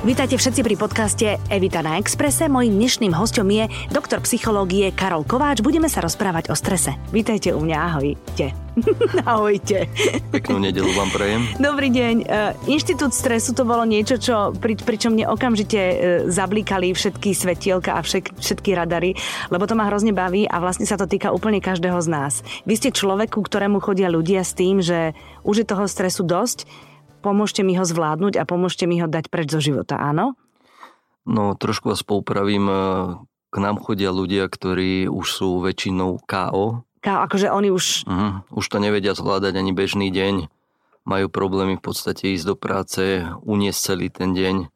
Vítajte všetci pri podcaste Evita na Exprese. Mojím dnešným hostom je doktor psychológie Karol Kováč. Budeme sa rozprávať o strese. Vítajte u mňa, ahojte. ahojte. Peknú nedelu vám prejem. Dobrý deň. E, Inštitút stresu to bolo niečo, čo, pri, pričom mne okamžite e, zablíkali všetky svetielka a všet, všetky radary, lebo to ma hrozne baví a vlastne sa to týka úplne každého z nás. Vy ste človeku, ktorému chodia ľudia s tým, že už je toho stresu dosť, pomôžte mi ho zvládnuť a pomôžte mi ho dať preč zo života, áno? No, trošku vás poupravím. E, k nám chodia ľudia, ktorí už sú väčšinou KO. KO, akože oni už... Uh-huh. Už to nevedia zvládať ani bežný deň. Majú problémy v podstate ísť do práce, uniesť celý ten deň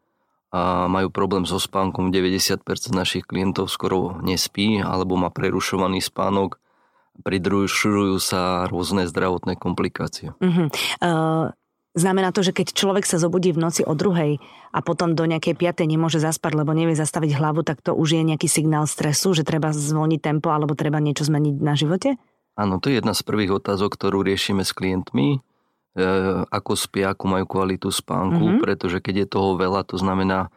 a majú problém so spánkom. 90% našich klientov skoro nespí alebo má prerušovaný spánok pridružujú sa rôzne zdravotné komplikácie. Uh-huh. Uh, Znamená to, že keď človek sa zobudí v noci o druhej a potom do nejakej piatej nemôže zaspať, lebo nevie zastaviť hlavu, tak to už je nejaký signál stresu, že treba zvolniť tempo alebo treba niečo zmeniť na živote? Áno, to je jedna z prvých otázok, ktorú riešime s klientmi. E, ako spia, akú majú kvalitu spánku, mm-hmm. pretože keď je toho veľa, to znamená,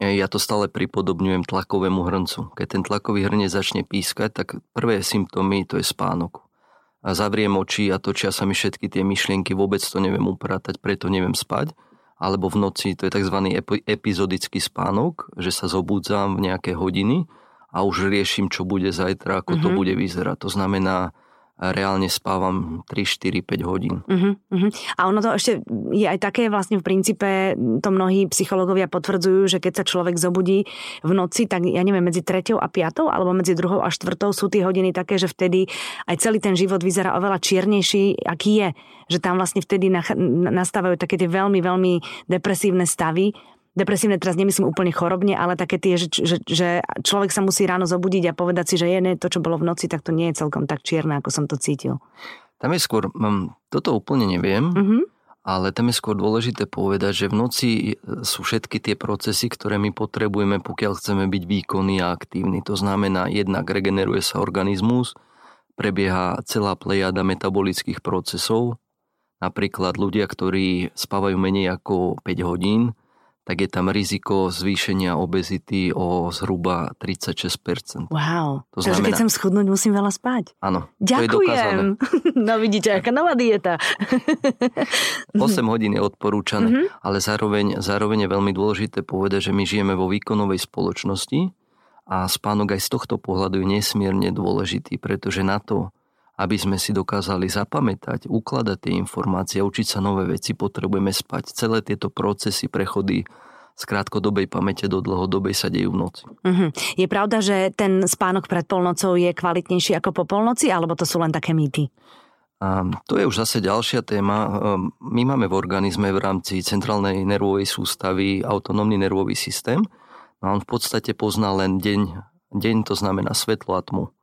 e, ja to stále pripodobňujem tlakovému hrncu. Keď ten tlakový hrnec začne pískať, tak prvé symptómy to je spánok a zavriem oči a točia sa mi všetky tie myšlienky, vôbec to neviem upratať, preto neviem spať. Alebo v noci, to je tzv. epizodický spánok, že sa zobudzám v nejaké hodiny a už riešim, čo bude zajtra, ako mm-hmm. to mhm. bude vyzerať. To znamená, reálne spávam 3, 4, 5 hodín. Uh-huh, uh-huh. A ono to ešte je aj také vlastne v princípe, to mnohí psychológovia potvrdzujú, že keď sa človek zobudí v noci, tak ja neviem, medzi 3 a 5 alebo medzi 2 a 4 sú tie hodiny také, že vtedy aj celý ten život vyzerá oveľa čiernejší, aký je. Že tam vlastne vtedy nastávajú také tie veľmi, veľmi depresívne stavy depresívne teraz nemyslím úplne chorobne, ale také tie, že, že, že človek sa musí ráno zobudiť a povedať si, že je ne, to, čo bolo v noci, tak to nie je celkom tak čierne, ako som to cítil. Tam je skôr, mám, toto úplne neviem, mm-hmm. ale tam je skôr dôležité povedať, že v noci sú všetky tie procesy, ktoré my potrebujeme, pokiaľ chceme byť výkonní a aktívni. To znamená, jednak regeneruje sa organizmus, prebieha celá plejada metabolických procesov, napríklad ľudia, ktorí spávajú menej ako 5 hodín, tak je tam riziko zvýšenia obezity o zhruba 36%. Wow, to takže znamená, keď chcem schudnúť, musím veľa spať. Áno, Ďakujem. no vidíte, aká nová dieta. 8 hodín je odporúčané, mm-hmm. ale zároveň, zároveň je veľmi dôležité povedať, že my žijeme vo výkonovej spoločnosti a spánok aj z tohto pohľadu je nesmierne dôležitý, pretože na to, aby sme si dokázali zapamätať, ukladať tie informácie, učiť sa nové veci, potrebujeme spať. Celé tieto procesy, prechody z krátkodobej pamäte do dlhodobej sa dejú v noci. Uh-huh. Je pravda, že ten spánok pred polnocou je kvalitnejší ako po polnoci, alebo to sú len také mýty? A to je už zase ďalšia téma. Ehm, my máme v organizme v rámci centrálnej nervovej sústavy autonómny nervový systém. No on v podstate pozná len deň. Deň to znamená svetlo a tmu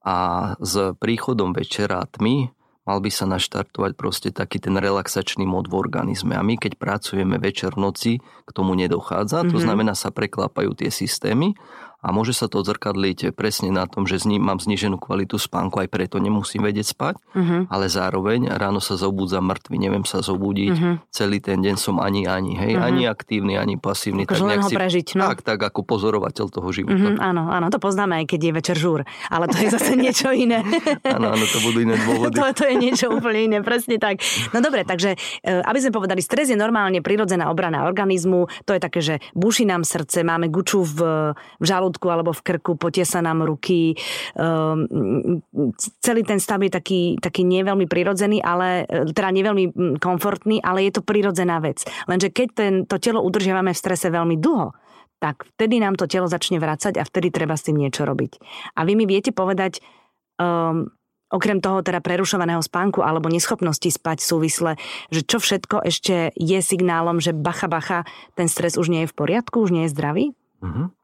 a s príchodom večera tmy mal by sa naštartovať proste taký ten relaxačný mod v organizme. A my, keď pracujeme večer v noci, k tomu nedochádza. Mm-hmm. To mhm. znamená, sa preklápajú tie systémy a môže sa to odzrkadliť presne na tom, že ním mám zniženú kvalitu spánku, aj preto nemusím vedieť spať, uh-huh. ale zároveň ráno sa zobudzam mŕtvy, neviem sa zobudiť, uh-huh. celý ten deň som ani ani, hej, uh-huh. ani aktívny, ani pasívny. Ako tak, ho prežiť, no. tak, tak ako pozorovateľ toho života. Uh-huh, áno, áno, to poznáme, aj keď je večer žúr, ale to je zase niečo iné. áno, áno, to budú iné dôvody. to, to je niečo úplne iné, presne tak. No dobre, takže e, aby sme povedali, stres je normálne prirodzená obrana organizmu, to je také, že buší nám srdce, máme guču v, v žalúdku, žalúdku alebo v krku, potia sa nám ruky. Um, celý ten stav je taký, taký neveľmi prirodzený, ale, teda neveľmi komfortný, ale je to prirodzená vec. Lenže keď ten, to telo udržiavame v strese veľmi dlho, tak vtedy nám to telo začne vrácať a vtedy treba s tým niečo robiť. A vy mi viete povedať, um, okrem toho teda prerušovaného spánku alebo neschopnosti spať súvisle, že čo všetko ešte je signálom, že bacha, bacha, ten stres už nie je v poriadku, už nie je zdravý? Mm-hmm.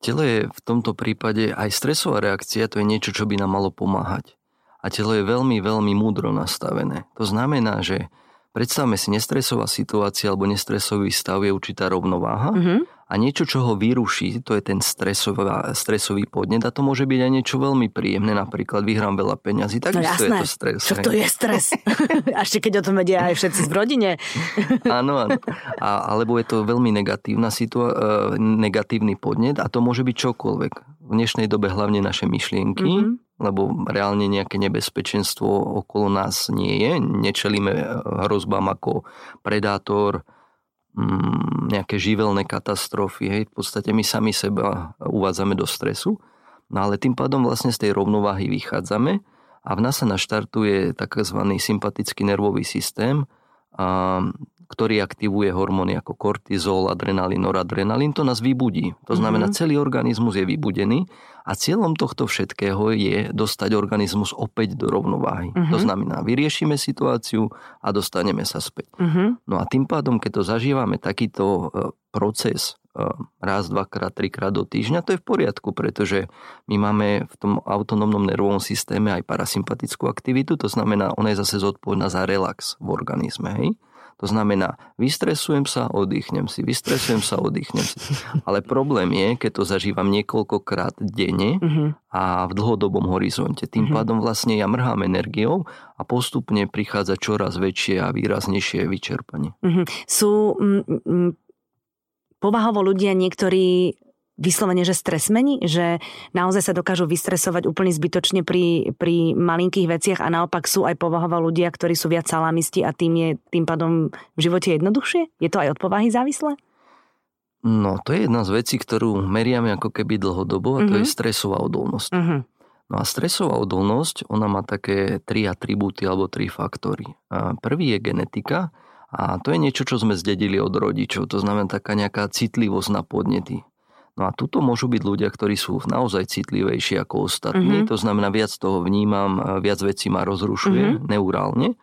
Telo je v tomto prípade aj stresová reakcia, to je niečo, čo by nám malo pomáhať. A telo je veľmi, veľmi múdro nastavené. To znamená, že predstavme si nestresová situácia alebo nestresový stav je určitá rovnováha mm-hmm. A niečo, čo ho vyruší, to je ten stresová, stresový podnet a to môže byť aj niečo veľmi príjemné, napríklad vyhrám veľa peňazí, tak no jasné, je to stres. Čo to je stres? ešte keď o tom vedia aj všetci v rodine. áno, áno. A, alebo je to veľmi negatívna situa- e, negatívny podnet a to môže byť čokoľvek. V dnešnej dobe hlavne naše myšlienky, mm-hmm. lebo reálne nejaké nebezpečenstvo okolo nás nie je. Nečelíme hrozbám ako predátor, Mm, nejaké živelné katastrofy. Hej. V podstate my sami seba uvádzame do stresu, no ale tým pádom vlastne z tej rovnováhy vychádzame a v nás sa naštartuje tzv. sympatický nervový systém, ktorý aktivuje hormóny ako kortizol, adrenalín, noradrenalín, to nás vybudí. To znamená, mm-hmm. celý organizmus je vybudený a cieľom tohto všetkého je dostať organizmus opäť do rovnováhy. Mm-hmm. To znamená, vyriešime situáciu a dostaneme sa späť. Mm-hmm. No a tým pádom, keď to zažívame takýto e, proces e, raz, dvakrát, trikrát do týždňa, to je v poriadku, pretože my máme v tom autonómnom nervovom systéme aj parasympatickú aktivitu, to znamená, ona je zase zodpovedná za relax v organizme. Hej? To znamená, vystresujem sa, oddychnem si, vystresujem sa, oddychnem si. Ale problém je, keď to zažívam niekoľkokrát denne uh-huh. a v dlhodobom horizonte. Tým uh-huh. pádom vlastne ja mrhám energiou a postupne prichádza čoraz väčšie a výraznejšie vyčerpanie. Uh-huh. Sú povahovo ľudia niektorí vyslovene, že stresmeni, že naozaj sa dokážu vystresovať úplne zbytočne pri, pri malinkých veciach a naopak sú aj povahová ľudia, ktorí sú viac salamisti a tým je tým pádom v živote jednoduchšie? Je to aj od povahy závislé? No, to je jedna z vecí, ktorú meriame ako keby dlhodobo a to mm-hmm. je mhm. stresová odolnosť. Mm-hmm. No a stresová odolnosť, ona má také tri atribúty alebo tri faktory. A prvý je genetika a to je niečo, čo sme zdedili od rodičov. To znamená taká nejaká citlivosť na podnety. No a tuto môžu byť ľudia, ktorí sú naozaj citlivejší ako ostatní, mm-hmm. to znamená viac toho vnímam, viac vecí ma rozrušuje mm-hmm. neurálne.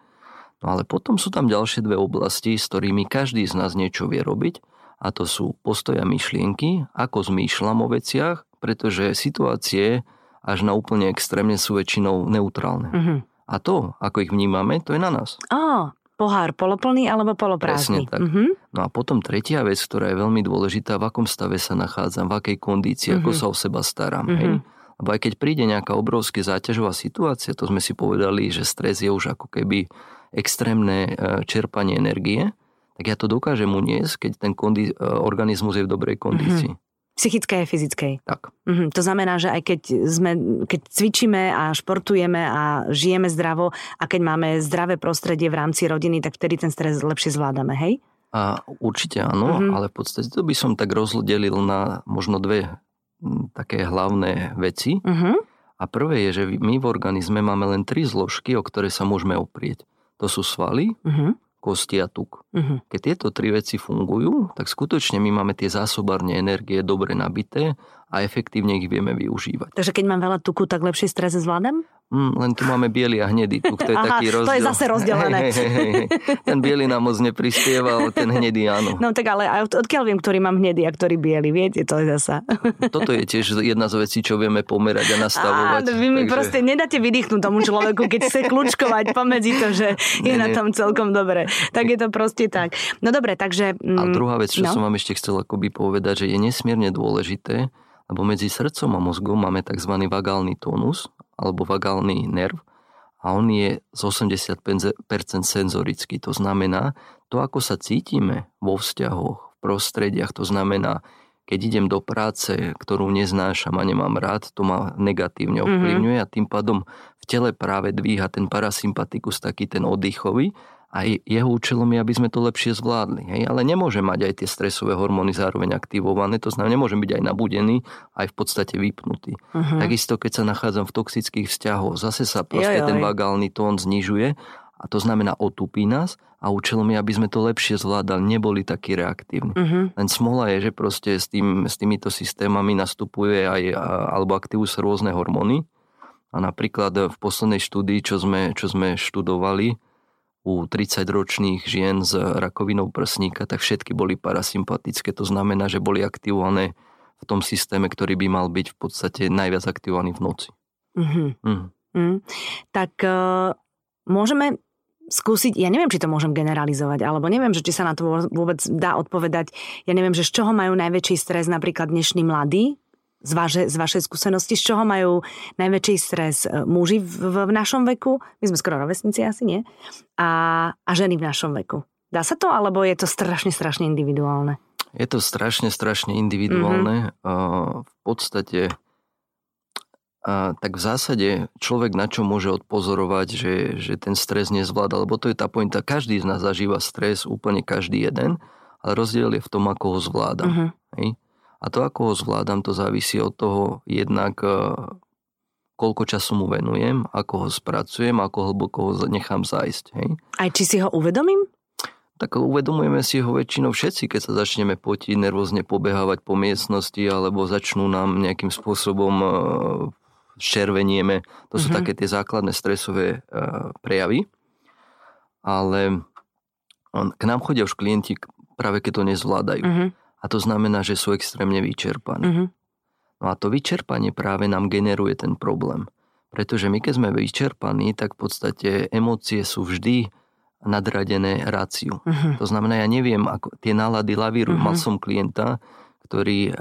No ale potom sú tam ďalšie dve oblasti, s ktorými každý z nás niečo vie robiť a to sú postoja myšlienky, ako zmýšľam o veciach, pretože situácie až na úplne extrémne sú väčšinou neutrálne. Mm-hmm. A to, ako ich vnímame, to je na nás. Á, pohár poloplný alebo poloprázdny. Presne tak. Mm-hmm. No a potom tretia vec, ktorá je veľmi dôležitá, v akom stave sa nachádzam, v akej kondícii, mm-hmm. ako mhm. sa o seba starám. Mm-hmm. Hej? Lebo aj keď príde nejaká obrovská záťažová situácia, to sme si povedali, že stres je už ako keby extrémne e, čerpanie energie, tak ja to dokážem uniesť, keď ten kondi- e, organizmus je v dobrej kondícii. Mm-hmm. Psychickej a fyzickej. Tak. Mhm, to znamená, že aj keď, sme, keď cvičíme a športujeme a žijeme zdravo a keď máme zdravé prostredie v rámci rodiny, tak vtedy ten stres lepšie zvládame, hej? A určite áno, mm-hmm. ale v podstate to by som tak rozdelil na možno dve také hlavné veci. Mm-hmm. A prvé je, že my v organizme máme len tri zložky, o ktoré sa môžeme oprieť. To sú svaly, mm-hmm kosti a tuk. Uh-huh. Keď tieto tri veci fungujú, tak skutočne my máme tie zásobárne energie dobre nabité a efektívne ich vieme využívať. Takže keď mám veľa tuku, tak lepšie stres zvládam? Mm, len tu máme biely a hnedý tuk, to je Aha, taký rozdiel. to je zase rozdelené. Hej, hej, hej, hej. Ten biely nám moc neprispieva, ale ten hnedý áno. No tak ale od, odkiaľ viem, ktorý mám hnedý a ktorý biely, viete, to je zasa. Toto je tiež jedna z vecí, čo vieme pomerať a nastavovať. Á, vy mi takže... proste nedáte vydýchnuť tomu človeku, keď chce kľúčkovať pomedzi to, že je nie, na tom celkom dobre. Tak je to proste tak. No dobre, takže... Mm, a druhá vec, čo no? som vám ešte chcel akoby povedať, že je nesmierne dôležité, lebo medzi srdcom a mozgom máme tzv. vagálny tónus, alebo vagálny nerv, a on je z 80% senzorický. To znamená, to ako sa cítime vo vzťahoch, v prostrediach, to znamená, keď idem do práce, ktorú neznášam a nemám rád, to ma negatívne mhm. ovplyvňuje mm-hmm. a tým pádom v tele práve dvíha ten parasympatikus, taký ten oddychový a jeho účelom je, aby sme to lepšie zvládli. Hej? Ale nemôže mať aj tie stresové hormóny zároveň aktivované, to znamená, nemôžem byť aj nabudený, aj v podstate vypnutý. Uh-huh. Takisto, keď sa nachádzam v toxických vzťahoch, zase sa proste ten vagálny tón znižuje a to znamená otupí nás a účelom je, aby sme to lepšie zvládali, neboli takí reaktívni. Uh-huh. Len smola je, že proste s, tým, s týmito systémami nastupuje aj, alebo aktivujú sa rôzne hormóny. A napríklad v poslednej štúdii, čo sme, čo sme študovali, u 30-ročných žien s rakovinou prsníka, tak všetky boli parasympatické. To znamená, že boli aktivované v tom systéme, ktorý by mal byť v podstate najviac aktivovaný v noci. Mm-hmm. Mm. Mm. Tak uh, môžeme skúsiť, ja neviem, či to môžem generalizovať, alebo neviem, že či sa na to vôbec dá odpovedať. Ja neviem, že z čoho majú najväčší stres napríklad dnešní mladí, z, vaše, z vašej skúsenosti, z čoho majú najväčší stres e, muži v, v našom veku, my sme skoro rovesníci asi, nie? A, a ženy v našom veku. Dá sa to, alebo je to strašne, strašne individuálne? Je to strašne, strašne individuálne. Mm-hmm. V podstate a tak v zásade človek na čo môže odpozorovať, že, že ten stres nezvláda, lebo to je tá pointa, každý z nás zažíva stres, úplne každý jeden, ale rozdiel je v tom, ako ho zvládam. Uh-huh. Hej? A to, ako ho zvládam, to závisí od toho jednak, e, koľko času mu venujem, ako ho spracujem, ako hlboko ho nechám zájsť. Hej? Aj či si ho uvedomím? Tak uvedomujeme si ho väčšinou všetci, keď sa začneme potiť, nervózne pobehávať po miestnosti, alebo začnú nám nejakým spôsobom e, červenieme. To sú mm-hmm. také tie základné stresové uh, prejavy. Ale k nám chodia už klienti práve keď to nezvládajú. Mm-hmm. A to znamená, že sú extrémne vyčerpaní. Mm-hmm. No a to vyčerpanie práve nám generuje ten problém. Pretože my keď sme vyčerpaní, tak v podstate emócie sú vždy nadradené ráciu. Uh-huh. To znamená, ja neviem, ako tie nálady lavírujú. Uh-huh. Mal som klienta, ktorý uh,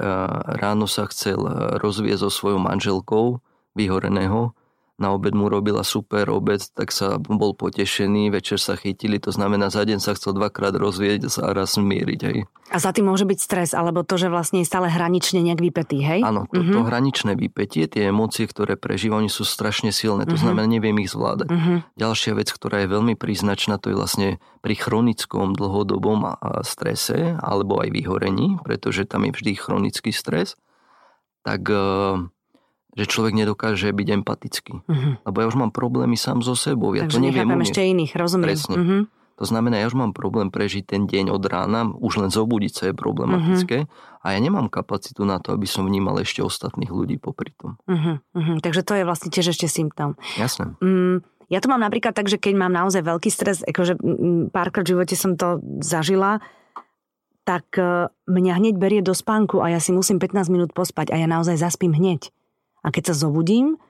ráno sa chcel rozvieť so svojou manželkou vyhoreného. Na obed mu robila super obed, tak sa bol potešený, večer sa chytili, to znamená, za deň sa chcel dvakrát rozvieť a raz zmieriť. Hej. A za tým môže byť stres, alebo to, že vlastne je stále hranične nejak vypetý, hej? Áno, to, uh-huh. to hraničné vypetie, tie emócie, ktoré prežíva, oni sú strašne silné, to uh-huh. znamená, neviem ich zvládať. Uh-huh. Ďalšia vec, ktorá je veľmi príznačná, to je vlastne pri chronickom dlhodobom strese, alebo aj vyhorení, pretože tam je vždy chronický stres, tak že človek nedokáže byť empatický. Uh-huh. Lebo ja už mám problémy sám so sebou. Ja Takže to neviem umieť. ešte iných, rozumiem. Presne. Uh-huh. To znamená, ja už mám problém prežiť ten deň od rána, už len zobudiť sa je problematické uh-huh. a ja nemám kapacitu na to, aby som vnímal ešte ostatných ľudí popri tom. Uh-huh. Uh-huh. Takže to je vlastne tiež ešte symptóm. Jasné. Mm, ja to mám napríklad tak, že keď mám naozaj veľký stres, akože párkrát v živote som to zažila, tak e, mňa hneď berie do spánku a ja si musím 15 minút pospať a ja naozaj zaspím hneď. A keď sa zobudím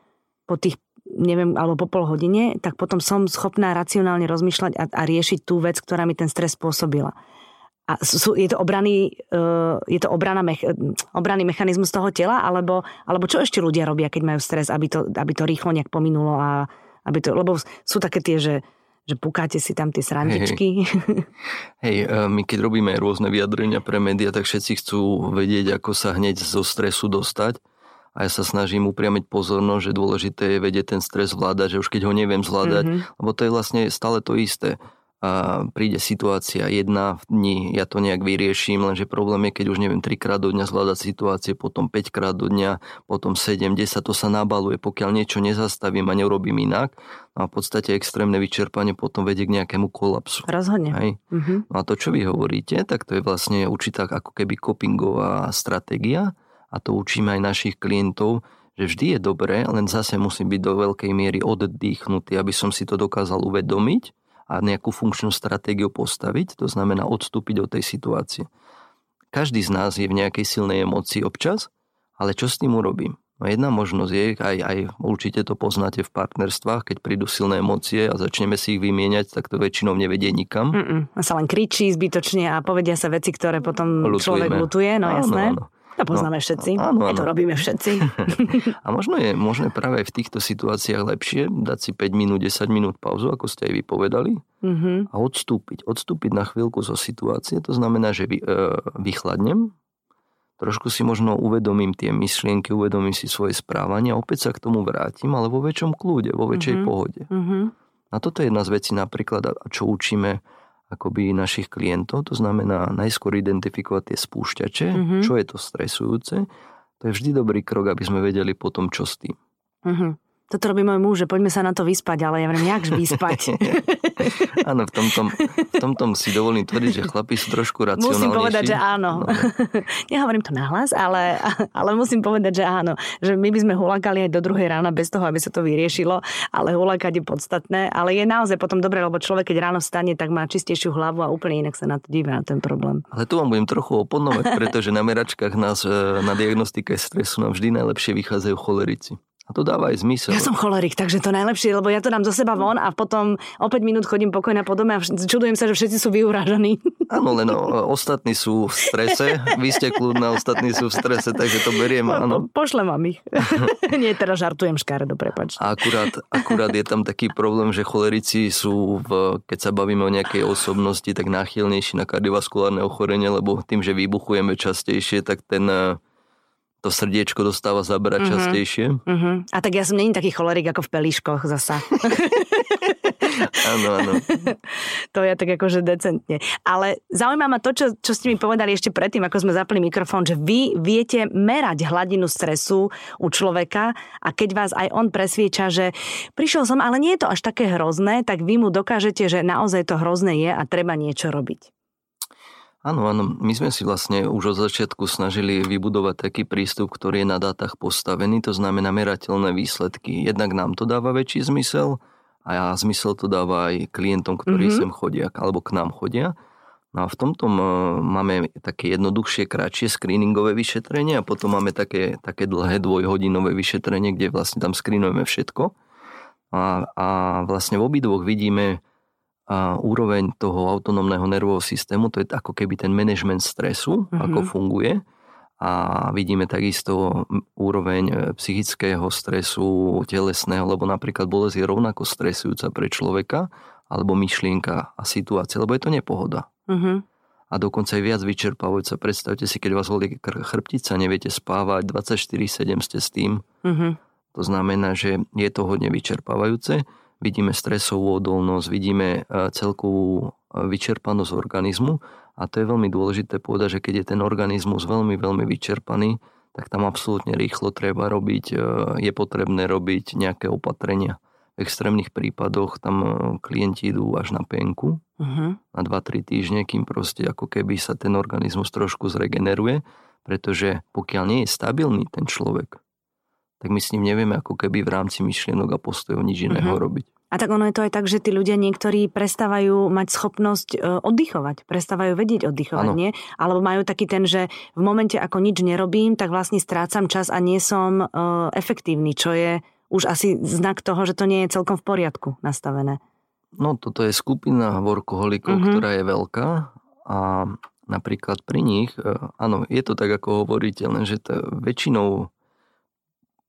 po tých neviem, alebo po pol hodine, tak potom som schopná racionálne rozmýšľať a, a riešiť tú vec, ktorá mi ten stres spôsobila. A sú, je to obraný, uh, je to obrana mech, obranný mechanizmus toho tela, alebo, alebo čo ešte ľudia robia, keď majú stres, aby to, aby to rýchlo nejak pominulo a aby to, lebo sú také tie, že že pukáte si tam tie srandičky. Hej, hej, e, my keď robíme rôzne vyjadrenia pre médiá, tak všetci chcú vedieť, ako sa hneď zo stresu dostať a ja sa snažím upriamiť pozornosť, že dôležité je vedieť ten stres zvládať, že už keď ho neviem zvládať, mm-hmm. lebo to je vlastne stále to isté. A príde situácia jedna v dni, ja to nejak vyrieším, lenže problém je, keď už neviem trikrát do dňa zvládať situácie, potom 5 krát do dňa, potom 7, 10, to sa nabaluje, pokiaľ niečo nezastavím a neurobím inak. No a v podstate extrémne vyčerpanie potom vedie k nejakému kolapsu. Rozhodne. Hej? Mm-hmm. No a to, čo vy hovoríte, tak to je vlastne určitá ako keby copingová stratégia, a to učíme aj našich klientov, že vždy je dobré, len zase musím byť do veľkej miery oddýchnutý, aby som si to dokázal uvedomiť a nejakú funkčnú stratégiu postaviť, to znamená odstúpiť od tej situácie. Každý z nás je v nejakej silnej emocii občas, ale čo s tým urobím? No jedna možnosť je, aj, aj určite to poznáte v partnerstvách, keď prídu silné emócie a začneme si ich vymieňať, tak to väčšinou nevedie nikam. Mm-mm. A sa len kričí zbytočne a povedia sa veci, ktoré potom Lutujeme. človek lutuje, no áno, jasné. Áno. To poznáme no, všetci. Áno, áno. to robíme všetci. a možno je možné práve v týchto situáciách lepšie dať si 5 minút, 10 minút pauzu, ako ste aj vypovedali, mm-hmm. a odstúpiť. Odstúpiť na chvíľku zo situácie. To znamená, že vy, e, vychladnem, trošku si možno uvedomím tie myšlienky, uvedomím si svoje správanie a opäť sa k tomu vrátim, ale vo väčšom kľude, vo väčšej mm-hmm. pohode. Mm-hmm. A toto je jedna z vecí napríklad, čo učíme akoby našich klientov, to znamená najskôr identifikovať tie spúšťače, mm-hmm. čo je to stresujúce. To je vždy dobrý krok, aby sme vedeli potom, čo s tým. Mm-hmm. Toto robí môj muž, že poďme sa na to vyspať, ale ja viem, jak vyspať. áno, v tomto, v tomto si dovolím tvrdiť, že chlapi sú trošku racionálnejší. Musím povedať, že áno. No. Nehovorím to nahlas, ale, ale musím povedať, že áno. Že my by sme hulakali aj do druhej rána bez toho, aby sa to vyriešilo, ale hulakať je podstatné. Ale je naozaj potom dobré, lebo človek, keď ráno vstane, tak má čistejšiu hlavu a úplne inak sa na to díva na ten problém. Ale tu vám budem trochu oponovať, pretože na meračkách nás e, na diagnostike stresu nám vždy najlepšie vychádzajú cholerici. A to dáva aj zmysel. Ja som cholerik, takže to najlepšie, lebo ja to dám zo seba von a potom o 5 minút chodím pokojne po dome a čudujem sa, že všetci sú vyurážaní. Áno, len o, ostatní sú v strese, vy ste kľudná, ostatní sú v strese, takže to beriem, áno. Po, pošlem vám ich. Nie, teraz žartujem škáre, prepač. A akurát, akurát je tam taký problém, že cholerici sú, v, keď sa bavíme o nejakej osobnosti, tak náchylnejší na kardiovaskulárne ochorenie, lebo tým, že vybuchujeme častejšie, tak ten to srdiečko dostáva zabrať uh-huh. častejšie. Uh-huh. A tak ja som není taký cholerik ako v pelíškoch zasa. áno, áno. to je tak akože decentne. Ale zaujíma ma to, čo, čo ste mi povedali ešte predtým, ako sme zapli mikrofón, že vy viete merať hladinu stresu u človeka a keď vás aj on presvieča, že prišiel som, ale nie je to až také hrozné, tak vy mu dokážete, že naozaj to hrozné je a treba niečo robiť. Áno, áno. My sme si vlastne už od začiatku snažili vybudovať taký prístup, ktorý je na dátach postavený, to znamená merateľné výsledky. Jednak nám to dáva väčší zmysel a zmysel to dáva aj klientom, ktorí mm-hmm. sem chodia alebo k nám chodia. No a v tomto máme také jednoduchšie, kratšie screeningové vyšetrenie a potom máme také, také dlhé dvojhodinové vyšetrenie, kde vlastne tam screenujeme všetko. A, a vlastne v obidvoch vidíme a úroveň toho autonómneho nervového systému, to je ako keby ten management stresu, mm-hmm. ako funguje. A vidíme takisto úroveň e, psychického stresu, telesného, lebo napríklad bolesť je rovnako stresujúca pre človeka, alebo myšlienka a situácia, lebo je to nepohoda. Mm-hmm. A dokonca aj viac vyčerpávajúca. Predstavte si, keď vás volí chrbtica, neviete spávať, 24-7 ste s tým. Mm-hmm. To znamená, že je to hodne vyčerpávajúce vidíme stresovú odolnosť, vidíme e, celkovú e, vyčerpanosť organizmu a to je veľmi dôležité povedať, že keď je ten organizmus veľmi, veľmi vyčerpaný, tak tam absolútne rýchlo treba robiť, e, je potrebné robiť nejaké opatrenia. V extrémnych prípadoch tam klienti idú až na penku uh-huh. na 2-3 týždne, kým proste ako keby sa ten organizmus trošku zregeneruje, pretože pokiaľ nie je stabilný ten človek, tak my s ním nevieme ako keby v rámci myšlienok a postojov nič iného uh-huh. robiť. A tak ono je to aj tak, že tí ľudia niektorí prestávajú mať schopnosť e, oddychovať, prestávajú vedieť oddychovať, ano. nie? Alebo majú taký ten, že v momente, ako nič nerobím, tak vlastne strácam čas a nie som uh, efektívny, čo je už asi znak toho, že to nie je celkom v poriadku nastavené. No toto je skupina workoholikov, uh-huh. ktorá je veľká a napríklad pri nich, e, áno, je to tak, ako hovoríte, lenže to väčšinou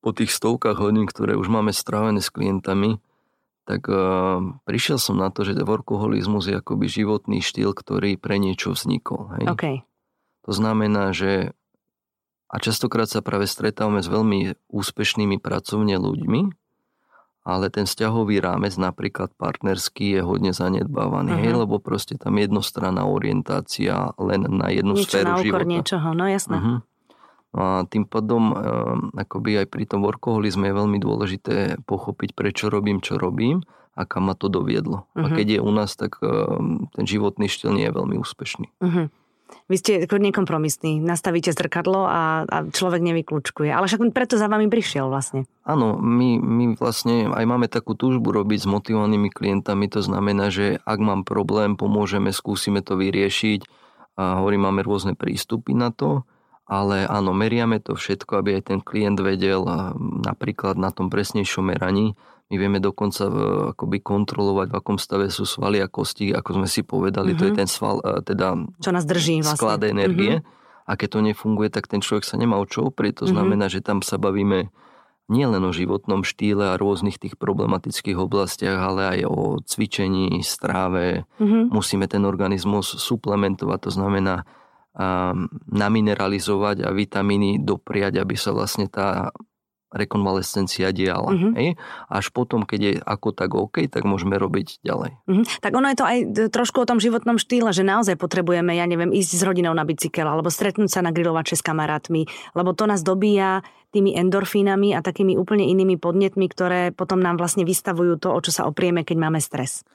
po tých stovkách hodín, ktoré už máme strávené s klientami, tak uh, prišiel som na to, že workoholizmus je akoby životný štýl, ktorý pre niečo vznikol. Hej? Okay. To znamená, že a častokrát sa práve stretávame s veľmi úspešnými pracovne ľuďmi, ale ten vzťahový rámec, napríklad partnerský, je hodne zanedbávaný, uh-huh. hej, mhm. lebo proste tam jednostranná orientácia len na jednu Niečo sféru na života. niečoho, no jasné. Uh-huh. A tým pádom ehm, akoby aj pri tom workoholizme je veľmi dôležité pochopiť, prečo robím, čo robím a kam ma to doviedlo. Uh-huh. A mhm. keď je u nás, tak ehm, ten životný štýl nie je veľmi úspešný. Uh-huh. Vy ste nekompromisní, nastavíte zrkadlo a, a človek nevyklúčkuje. Ale však preto za vami prišiel vlastne. Áno, my, my vlastne aj máme takú túžbu robiť s motivovanými klientami. To znamená, že ak mám problém, pomôžeme, skúsime to vyriešiť. A hovorím, máme rôzne prístupy na to ale áno, meriame to všetko, aby aj ten klient vedel napríklad na tom presnejšom meraní. My vieme dokonca akoby kontrolovať, v akom stave sú svaly a kosti, ako sme si povedali, mm-hmm. to je mhm. ten sval, teda čo nás drží vlastne. sklad energie. Mm-hmm. A keď to nefunguje, tak ten človek sa nemá o čo oprieť. To mm-hmm. znamená, že tam sa bavíme nielen o životnom štýle a rôznych tých problematických oblastiach, ale aj o cvičení, stráve. Mm-hmm. Musíme ten organizmus suplementovať, to znamená namineralizovať a vitamíny dopriať, aby sa vlastne tá rekonvalescencia diala. Mm-hmm. Hej? Až potom, keď je ako tak OK, tak môžeme robiť ďalej. Mm-hmm. Tak ono je to aj trošku o tom životnom štýle, že naozaj potrebujeme, ja neviem, ísť s rodinou na bicykel alebo stretnúť sa na grilovače s kamarátmi, lebo to nás dobíja tými endorfínami a takými úplne inými podnetmi, ktoré potom nám vlastne vystavujú to, o čo sa oprieme, keď máme stres.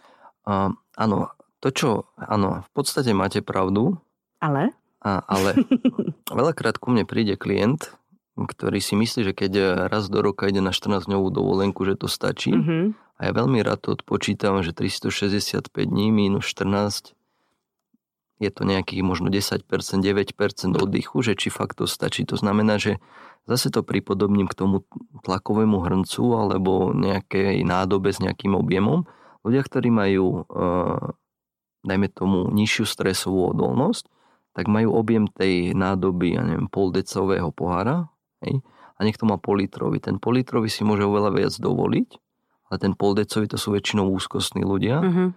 Uh, áno, to čo, áno, v podstate máte pravdu. Ale? A, ale veľakrát ku mne príde klient, ktorý si myslí, že keď raz do roka ide na 14-dňovú dovolenku, že to stačí. Mm-hmm. A ja veľmi rád to odpočítam, že 365 dní minus 14 je to nejakých možno 10%, 9% oddychu, že či fakt to stačí. To znamená, že zase to pripodobním k tomu tlakovému hrncu alebo nejakej nádobe s nejakým objemom. Ľudia, ktorí majú, dajme tomu, nižšiu stresovú odolnosť, tak majú objem tej nádoby, ja neviem, poldecového pohára, hej, a niekto má politrový. Ten politrový si môže oveľa viac dovoliť, ale ten poldecový to sú väčšinou úzkostní ľudia. Uh-huh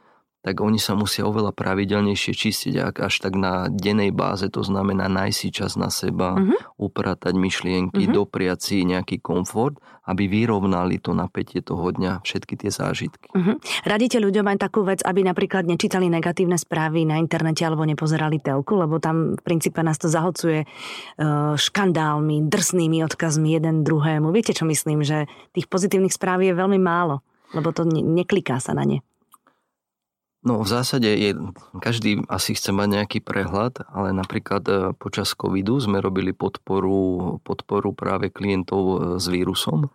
tak oni sa musia oveľa pravidelnejšie čistiť až tak na dennej báze, to znamená nájsť si čas na seba, uh-huh. upratať myšlienky, uh-huh. dopriať si nejaký komfort, aby vyrovnali to napätie toho dňa, všetky tie zážitky. Uh-huh. Radíte ľuďom aj takú vec, aby napríklad nečítali negatívne správy na internete alebo nepozerali telku, lebo tam v princípe nás to zahlcuje e, škandálmi, drsnými odkazmi jeden druhému. Viete, čo myslím, že tých pozitívnych správ je veľmi málo, lebo to nekliká sa na ne. No v zásade je, každý asi chce mať nejaký prehľad, ale napríklad e, počas covidu sme robili podporu, podporu práve klientov e, s vírusom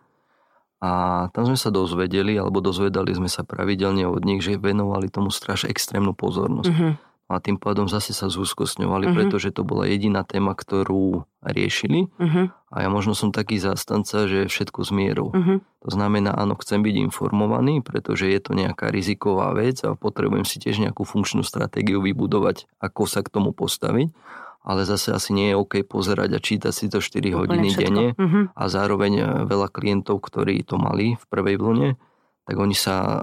a tam sme sa dozvedeli, alebo dozvedali sme sa pravidelne od nich, že venovali tomu straš extrémnu pozornosť. Uh-huh a tým pádom zase sa zúskostňovali, uh-huh. pretože to bola jediná téma, ktorú riešili uh-huh. a ja možno som taký zástanca, že všetko s mierou. Uh-huh. To znamená, áno, chcem byť informovaný, pretože je to nejaká riziková vec a potrebujem si tiež nejakú funkčnú stratégiu vybudovať, ako sa k tomu postaviť, ale zase asi nie je OK pozerať a čítať si to 4 Úplne hodiny všetko. denne uh-huh. a zároveň eh, veľa klientov, ktorí to mali v prvej vlne, tak oni sa e,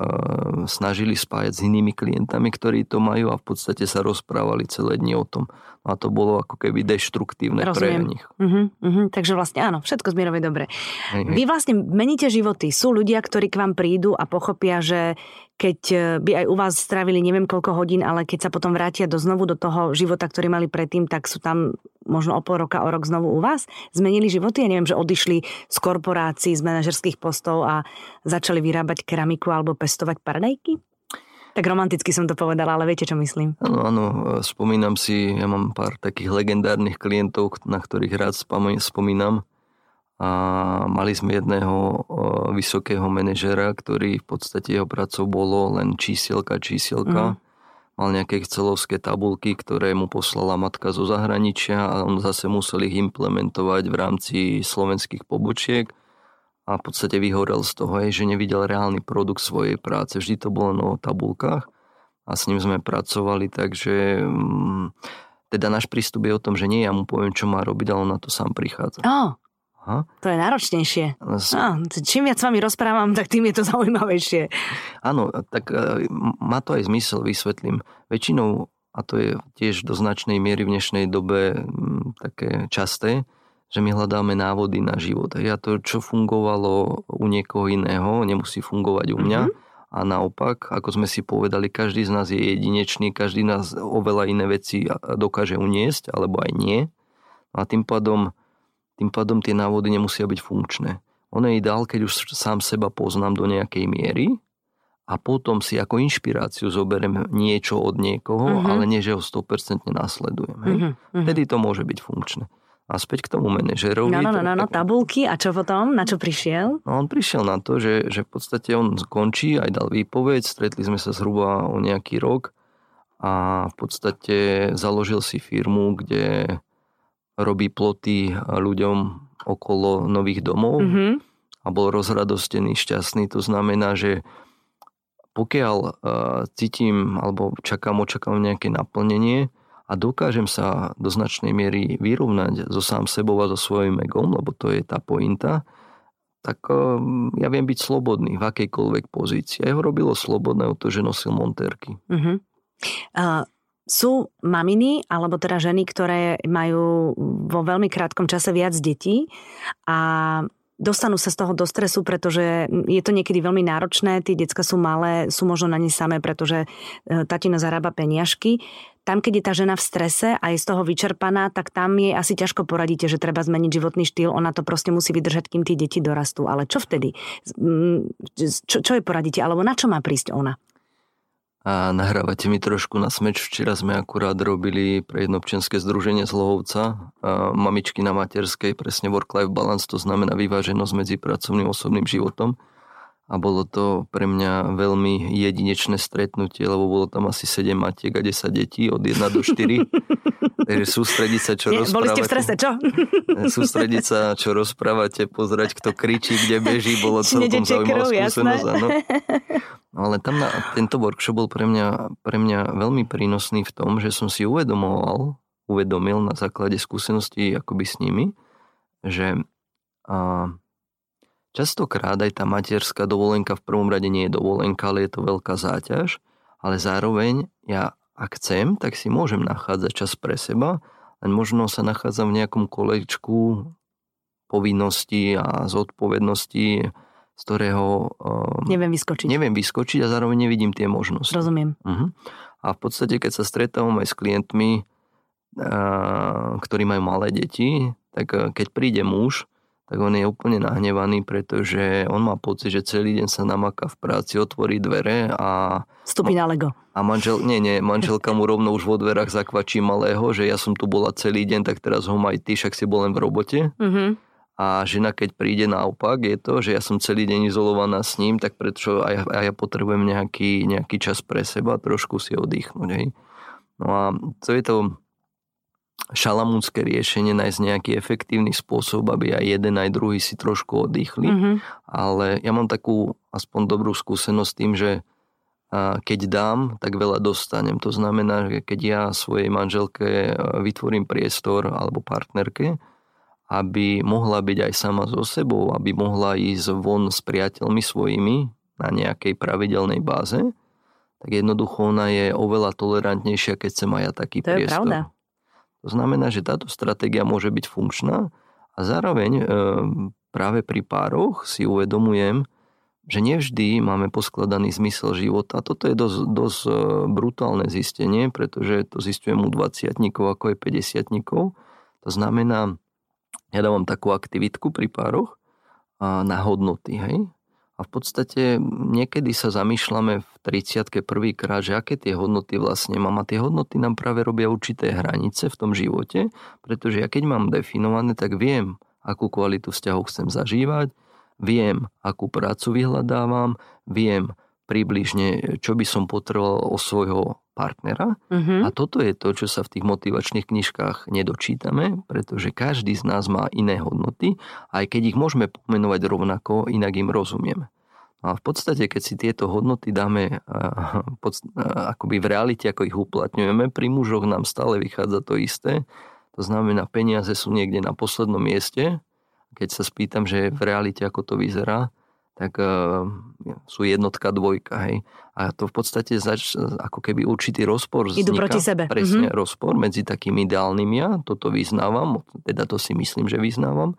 snažili spájať s inými klientami, ktorí to majú a v podstate sa rozprávali celé dni o tom. A to bolo ako keby deštruktívne Rozumiem. pre nich. Uh-huh, uh-huh. Takže vlastne áno, všetko zmierové dobre. Hej, hej. Vy vlastne meníte životy. Sú ľudia, ktorí k vám prídu a pochopia, že keď e, by aj u vás strávili neviem koľko hodín, ale keď sa potom vrátia do znovu do toho života, ktorý mali predtým, tak sú tam možno o pol roka, o rok znovu u vás? Zmenili životy? Ja neviem, že odišli z korporácií, z manažerských postov a začali vyrábať keramiku alebo pestovať paradajky? Tak romanticky som to povedala, ale viete, čo myslím. Áno, áno, spomínam si, ja mám pár takých legendárnych klientov, na ktorých rád spomínam a mali sme jedného vysokého manažera, ktorý v podstate jeho pracou bolo len čísielka, čísielka. Mm. Mal nejaké excelovské tabulky, ktoré mu poslala matka zo zahraničia a on zase musel ich implementovať v rámci slovenských pobočiek a v podstate vyhorel z toho, že nevidel reálny produkt svojej práce. Vždy to bolo o tabulkách a s ním sme pracovali, takže mm, teda náš prístup je o tom, že nie ja mu poviem, čo má robiť, ale on na to sám prichádza. Oh. Aha. To je náročnejšie. No, čím viac s vami rozprávam, tak tým je to zaujímavejšie. Áno, tak e, má to aj zmysel, vysvetlím. Väčšinou, a to je tiež do značnej miery v dnešnej dobe také časté, že my hľadáme návody na život. Ja to, čo fungovalo u niekoho iného, nemusí fungovať u mňa. Mm-hmm. A naopak, ako sme si povedali, každý z nás je jedinečný, každý nás oveľa iné veci dokáže uniesť, alebo aj nie. A tým pádom tým pádom tie návody nemusia byť funkčné. Ono je ideál, keď už sám seba poznám do nejakej miery a potom si ako inšpiráciu zoberiem niečo od niekoho, uh-huh. ale nie, že ho 100% nasledujem. Hej? Uh-huh. Vtedy to môže byť funkčné. A späť k tomu manažerovi. No, no, no, no, no tabulky a čo potom? Na čo prišiel? No, on prišiel na to, že, že v podstate on končí, aj dal výpoveď, stretli sme sa zhruba o nejaký rok a v podstate založil si firmu, kde robí ploty ľuďom okolo nových domov mm-hmm. a bol rozradostený, šťastný. To znamená, že pokiaľ uh, cítim alebo čakám, očakám nejaké naplnenie a dokážem sa do značnej miery vyrovnať so sám sebou a so svojím egom, lebo to je tá pointa, tak uh, ja viem byť slobodný v akejkoľvek pozícii. A jeho robilo slobodné to, že nosil montérky. Uh-huh. Uh, sú maminy, alebo teda ženy, ktoré majú vo veľmi krátkom čase viac detí a dostanú sa z toho do stresu, pretože je to niekedy veľmi náročné, tie decka sú malé, sú možno na ne samé, pretože e, tatino zarába peniažky. Tam, keď je tá žena v strese a je z toho vyčerpaná, tak tam je asi ťažko poradíte, že treba zmeniť životný štýl, ona to proste musí vydržať, kým tie deti dorastú. Ale čo vtedy? Čo, čo je poradíte? Alebo na čo má prísť ona? A nahrávate mi trošku na smeč. Včera sme akurát robili pre jedno združenie z Lohovca mamičky na materskej, presne work-life balance, to znamená vyváženosť medzi pracovným a osobným životom. a bolo to pre mňa veľmi jedinečné stretnutie, lebo bolo tam asi 7 matiek a 10 detí od 1 do 4. Takže sústrediť sa, čo Nie, rozprávate. Boli ste v strese, čo? sústrediť sa, čo rozprávate, pozerať, kto kričí, kde beží, bolo celkom zaujímavá skúsenosť. Áno. No, ale tam na, tento workshop bol pre mňa, pre mňa veľmi prínosný v tom, že som si uvedomoval, uvedomil na základe skúseností akoby s nimi, že a, Častokrát aj tá materská dovolenka v prvom rade nie je dovolenka, ale je to veľká záťaž, ale zároveň ja ak chcem, tak si môžem nachádzať čas pre seba, len možno sa nachádzam v nejakom kolečku povinností a zodpovedností, z ktorého um, neviem vyskočiť. Neviem vyskočiť a zároveň nevidím tie možnosti. Rozumiem. Uh-huh. A v podstate, keď sa stretávam aj s klientmi, uh, ktorí majú malé deti, tak uh, keď príde muž, tak on je úplne nahnevaný, pretože on má pocit, že celý deň sa namaká v práci, otvorí dvere a... Vstupí na Lego. A manžel, nie, nie, manželka mu rovno už vo dverách zakvačí malého, že ja som tu bola celý deň, tak teraz ho aj ty, však si bol len v robote. Mm-hmm. A žena, keď príde naopak, je to, že ja som celý deň izolovaná s ním, tak prečo aj, aj ja potrebujem nejaký, nejaký čas pre seba, trošku si oddychnúť. Hej. No a to je to šalamúnske riešenie, nájsť nejaký efektívny spôsob, aby aj jeden, aj druhý si trošku oddychli. Mm-hmm. Ale ja mám takú aspoň dobrú skúsenosť tým, že keď dám, tak veľa dostanem. To znamená, že keď ja svojej manželke vytvorím priestor alebo partnerke, aby mohla byť aj sama so sebou, aby mohla ísť von s priateľmi svojimi na nejakej pravidelnej báze, tak jednoducho ona je oveľa tolerantnejšia, keď chcem aj ja taký to priestor. Je pravda. To znamená, že táto stratégia môže byť funkčná a zároveň e, práve pri pároch si uvedomujem, že nevždy máme poskladaný zmysel života. Toto je dosť, dosť e, brutálne zistenie, pretože to zistujem u 20 ako aj 50 To znamená, ja dávam takú aktivitku pri pároch na hodnoty. Hej? A v podstate niekedy sa zamýšľame v 30 prvýkrát, že aké tie hodnoty vlastne mám. A tie hodnoty nám práve robia určité hranice v tom živote, pretože ja keď mám definované, tak viem, akú kvalitu vzťahu chcem zažívať, viem, akú prácu vyhľadávam, viem približne, čo by som potreboval o svojho partnera. Uh-huh. A toto je to, čo sa v tých motivačných knižkách nedočítame, pretože každý z nás má iné hodnoty, aj keď ich môžeme pomenovať rovnako, inak im rozumieme. A v podstate, keď si tieto hodnoty dáme akoby v realite, ako ich uplatňujeme, pri mužoch nám stále vychádza to isté. To znamená, peniaze sú niekde na poslednom mieste. Keď sa spýtam, že v realite ako to vyzerá, tak uh, sú jednotka, dvojka, hej. A to v podstate zač, ako keby určitý rozpor vzniká. Idú proti sebe. Presne, mm-hmm. rozpor medzi takým ideálnym ja, toto vyznávam, teda to si myslím, že vyznávam,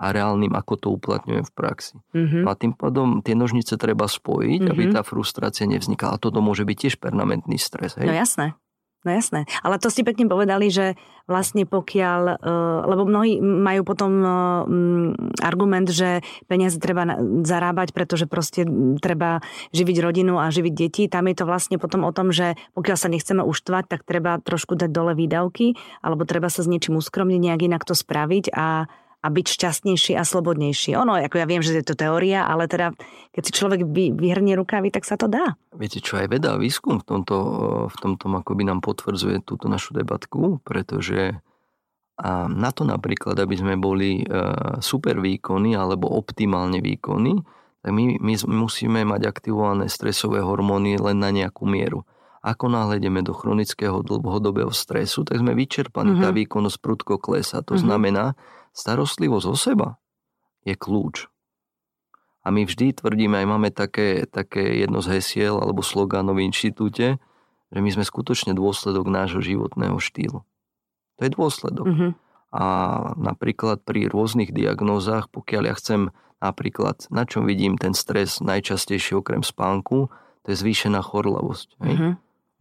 a reálnym, ako to uplatňujem v praxi. Mm-hmm. A tým pádom tie nožnice treba spojiť, mm-hmm. aby mhm. tá frustrácia nevznikala. A toto môže byť tiež permanentný stres. Hej? No jasné. No jasné. Ale to ste pekne povedali, že vlastne pokiaľ, e, lebo mnohí majú potom e, argument, že peniaze treba zarábať, pretože proste treba živiť rodinu a živiť deti. Tam je to vlastne potom o tom, že pokiaľ sa nechceme uštvať, tak treba trošku dať dole výdavky, alebo treba sa s niečím uskromniť, nejak inak to spraviť a a byť šťastnejší a slobodnejší. Ono, ako ja viem, že je to teória, ale teda keď si človek vy, vyhrnie rukávy, tak sa to dá. Viete čo, aj veda a výskum v tomto, v tomto akoby nám potvrdzuje túto našu debatku, pretože a na to napríklad, aby sme boli e, super výkony alebo optimálne výkony, tak my, my musíme mať aktivované stresové hormóny len na nejakú mieru. Ako náhle ideme do chronického dlhodobého stresu, tak sme vyčerpaní, mm-hmm. tá výkonnosť prudko klesa. To mm-hmm. znamená, starostlivosť o seba je kľúč. A my vždy tvrdíme, aj máme také, také jedno z hesiel alebo slogánov v inštitúte, že my sme skutočne dôsledok nášho životného štýlu. To je dôsledok. Mm-hmm. A napríklad pri rôznych diagnózach, pokiaľ ja chcem napríklad, na čom vidím ten stres najčastejšie okrem spánku, to je zvýšená chorlavosť. Mm-hmm.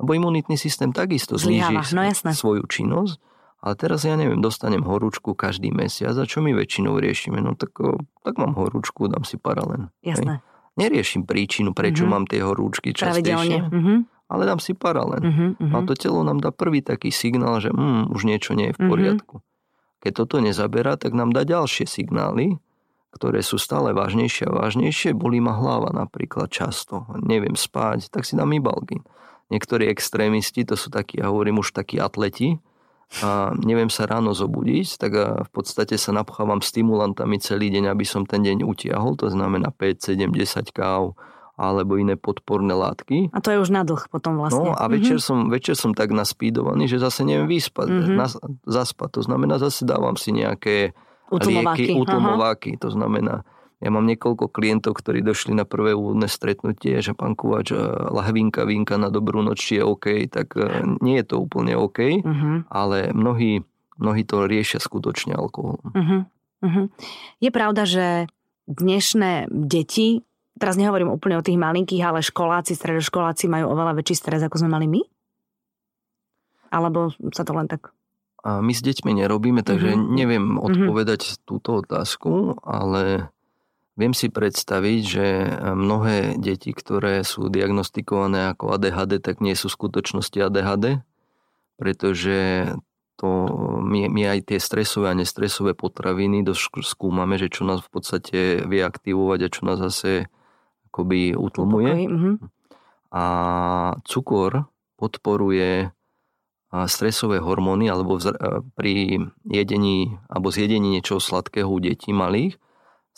Lebo imunitný systém takisto zníži no, svoju činnosť ale teraz ja neviem, dostanem horúčku každý mesiac a čo my väčšinou riešime? No tak, tak mám horúčku, dám si paralen. Jasné. Hej. Neriešim príčinu, prečo mm-hmm. mám tie horúčky častejšie. Mm-hmm. Ale dám si paralen. Mm-hmm. A to telo nám dá prvý taký signál, že mm, už niečo nie je v mhm. poriadku. Mm-hmm. Keď toto nezaberá, tak nám dá ďalšie signály, ktoré sú stále vážnejšie a vážnejšie, bolí ma hlava napríklad často. Neviem spať, tak si dám ibalgin. Niektorí extrémisti, to sú takí, ja hovorím už takí atleti, a neviem sa ráno zobudiť, tak v podstate sa napchávam stimulantami celý deň, aby som ten deň utiahol, to znamená 5, 7, 10 káv, alebo iné podporné látky. A to je už na dlh potom vlastne. No a večer, mm-hmm. som, večer som tak naspídovaný, že zase neviem vyspať, mm-hmm. na, zaspať. To znamená, zase dávam si nejaké utlmováky. lieky, utlmováky. To znamená, ja mám niekoľko klientov, ktorí došli na prvé úvodné stretnutie, že pán Kovač, eh, lahvinka vínka na dobrú noc, či je OK, tak eh, nie je to úplne OK, mm-hmm. ale mnohí, mnohí to riešia skutočne alkoholom. Mm-hmm. Mm-hmm. Je pravda, že dnešné deti teraz nehovorím úplne o tých malinkých, ale školáci, stredoškoláci majú oveľa väčší stres, ako sme mali my? Alebo sa to len tak... A my s deťmi nerobíme, takže mm-hmm. neviem odpovedať mm-hmm. túto otázku, ale viem si predstaviť, že mnohé deti, ktoré sú diagnostikované ako ADHD, tak nie sú v skutočnosti ADHD, pretože to my, my aj tie stresové a nestresové potraviny skúmame, že čo nás v podstate vie aktivovať a čo nás zase akoby utlmuje. Mm-hmm. A cukor podporuje stresové hormóny alebo pri jedení alebo zjedení niečoho sladkého u detí malých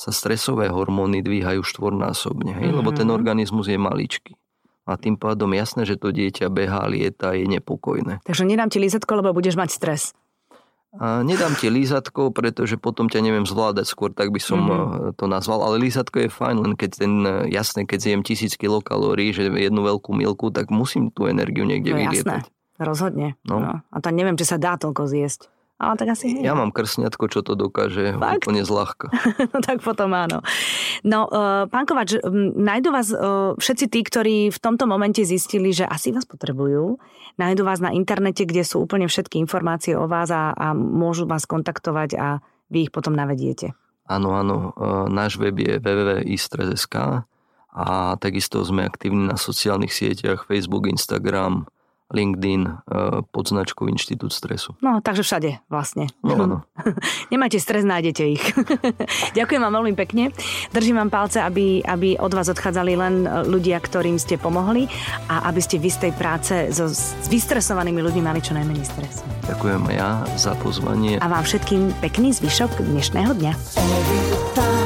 sa stresové hormóny dvíhajú štvornásobne, hej? Mm-hmm. lebo ten organizmus je maličký. A tým pádom jasné, že to dieťa behá, lieta, je nepokojné. Takže nedám ti lízatko, lebo budeš mať stres. A nedám ti lízatko, pretože potom ťa neviem zvládať skôr, tak by som mm-hmm. to nazval. Ale lízatko je fajn, len keď ten, e, jasné, keď zjem tisíc kilokalórií, že jednu veľkú milku, tak musím tú energiu niekde no, vylietať. Jasné, rozhodne. No. No. A to neviem, či sa dá toľko zjesť. Ale tak asi. Ja mám krsňatko, čo to dokáže Fakt? úplne zľahka. no tak potom áno. No, uh, pán Kovač, nájdu vás uh, všetci tí, ktorí v tomto momente zistili, že asi vás potrebujú. Nájdu vás na internete, kde sú úplne všetky informácie o vás a, a môžu vás kontaktovať a vy ich potom navediete. Áno, áno. Uh, náš web je www.istres.sk a takisto sme aktívni na sociálnych sieťach Facebook, Instagram, LinkedIn eh, pod značkou Inštitút stresu. No, takže všade vlastne. No, áno. Nemáte stres, nájdete ich. Ďakujem vám veľmi pekne. Držím vám palce, aby, aby od vás odchádzali len eh, ľudia, ktorým ste pomohli a aby ste vy z práce so, s vystresovanými ľuďmi mali čo najmenej stres. Ďakujem ja za pozvanie. A vám všetkým pekný zvyšok dnešného dňa. Every time.